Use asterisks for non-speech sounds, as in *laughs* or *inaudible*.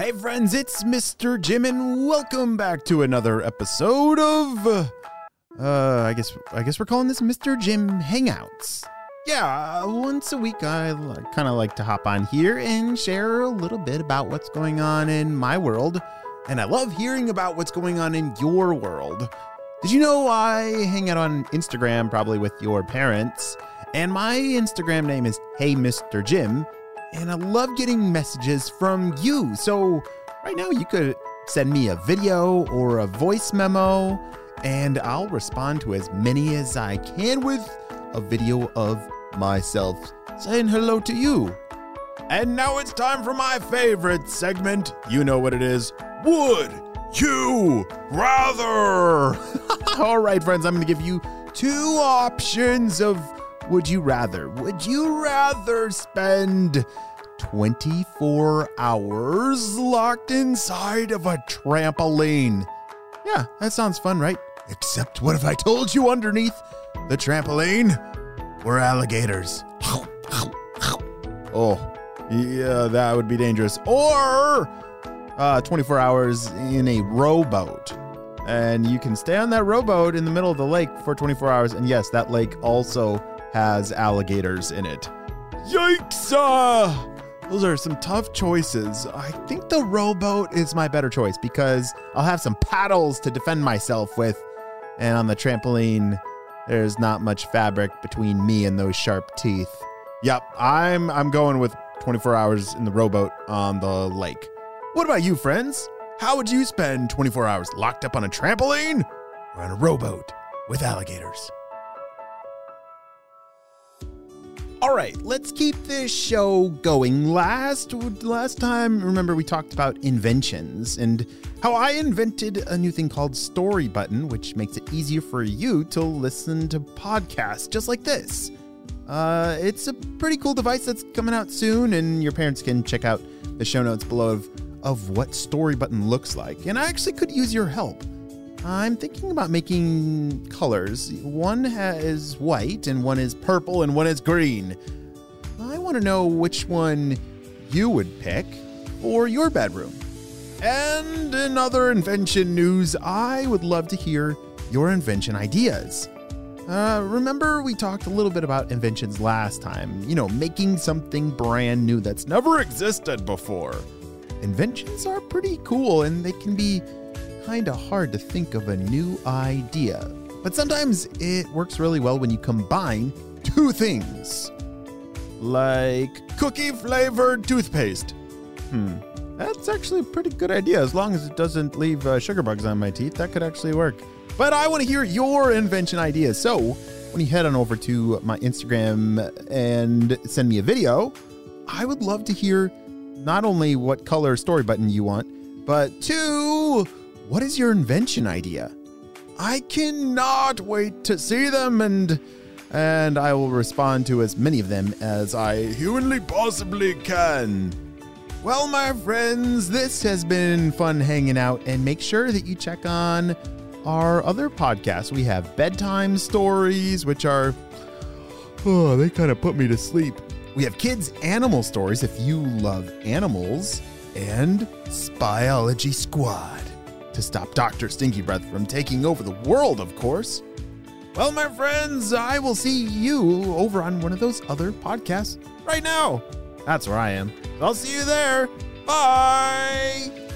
Hey friends, it's Mr. Jim and welcome back to another episode of uh, uh I guess I guess we're calling this Mr. Jim Hangouts. Yeah, once a week I kind of like to hop on here and share a little bit about what's going on in my world, and I love hearing about what's going on in your world. Did you know I hang out on Instagram probably with your parents? And my Instagram name is Hey Mr. Jim and I love getting messages from you. So, right now, you could send me a video or a voice memo, and I'll respond to as many as I can with a video of myself saying hello to you. And now it's time for my favorite segment. You know what it is. Would you rather? *laughs* All right, friends, I'm going to give you two options of would you rather? Would you rather spend 24 hours locked inside of a trampoline? Yeah, that sounds fun, right? Except what if I told you underneath the trampoline were alligators? Oh, yeah, that would be dangerous. Or uh, 24 hours in a rowboat. And you can stay on that rowboat in the middle of the lake for 24 hours. And yes, that lake also has alligators in it. Yikes! Uh, those are some tough choices. I think the rowboat is my better choice because I'll have some paddles to defend myself with. And on the trampoline, there's not much fabric between me and those sharp teeth. Yep, I'm I'm going with 24 hours in the rowboat on the lake. What about you, friends? How would you spend 24 hours locked up on a trampoline or on a rowboat with alligators? All right, let's keep this show going. Last last time, remember we talked about inventions and how I invented a new thing called Story Button, which makes it easier for you to listen to podcasts just like this. Uh, it's a pretty cool device that's coming out soon, and your parents can check out the show notes below of, of what Story Button looks like. And I actually could use your help. I'm thinking about making colors. One is white, and one is purple, and one is green. I want to know which one you would pick for your bedroom. And in other invention news, I would love to hear your invention ideas. Uh, remember, we talked a little bit about inventions last time. You know, making something brand new that's never existed before. Inventions are pretty cool and they can be kinda hard to think of a new idea. But sometimes it works really well when you combine two things. Like cookie flavored toothpaste. Hmm, that's actually a pretty good idea. As long as it doesn't leave uh, sugar bugs on my teeth, that could actually work. But I want to hear your invention ideas. So when you head on over to my Instagram and send me a video, I would love to hear not only what color story button you want, but two, what is your invention idea? I cannot wait to see them and and I will respond to as many of them as I humanly possibly can. Well, my friends, this has been fun hanging out and make sure that you check on our other podcasts. We have bedtime stories, which are oh, they kind of put me to sleep. We have kids animal stories if you love animals and Spyology Squad to stop Dr. Stinky Breath from taking over the world, of course. Well, my friends, I will see you over on one of those other podcasts right now. That's where I am. I'll see you there. Bye.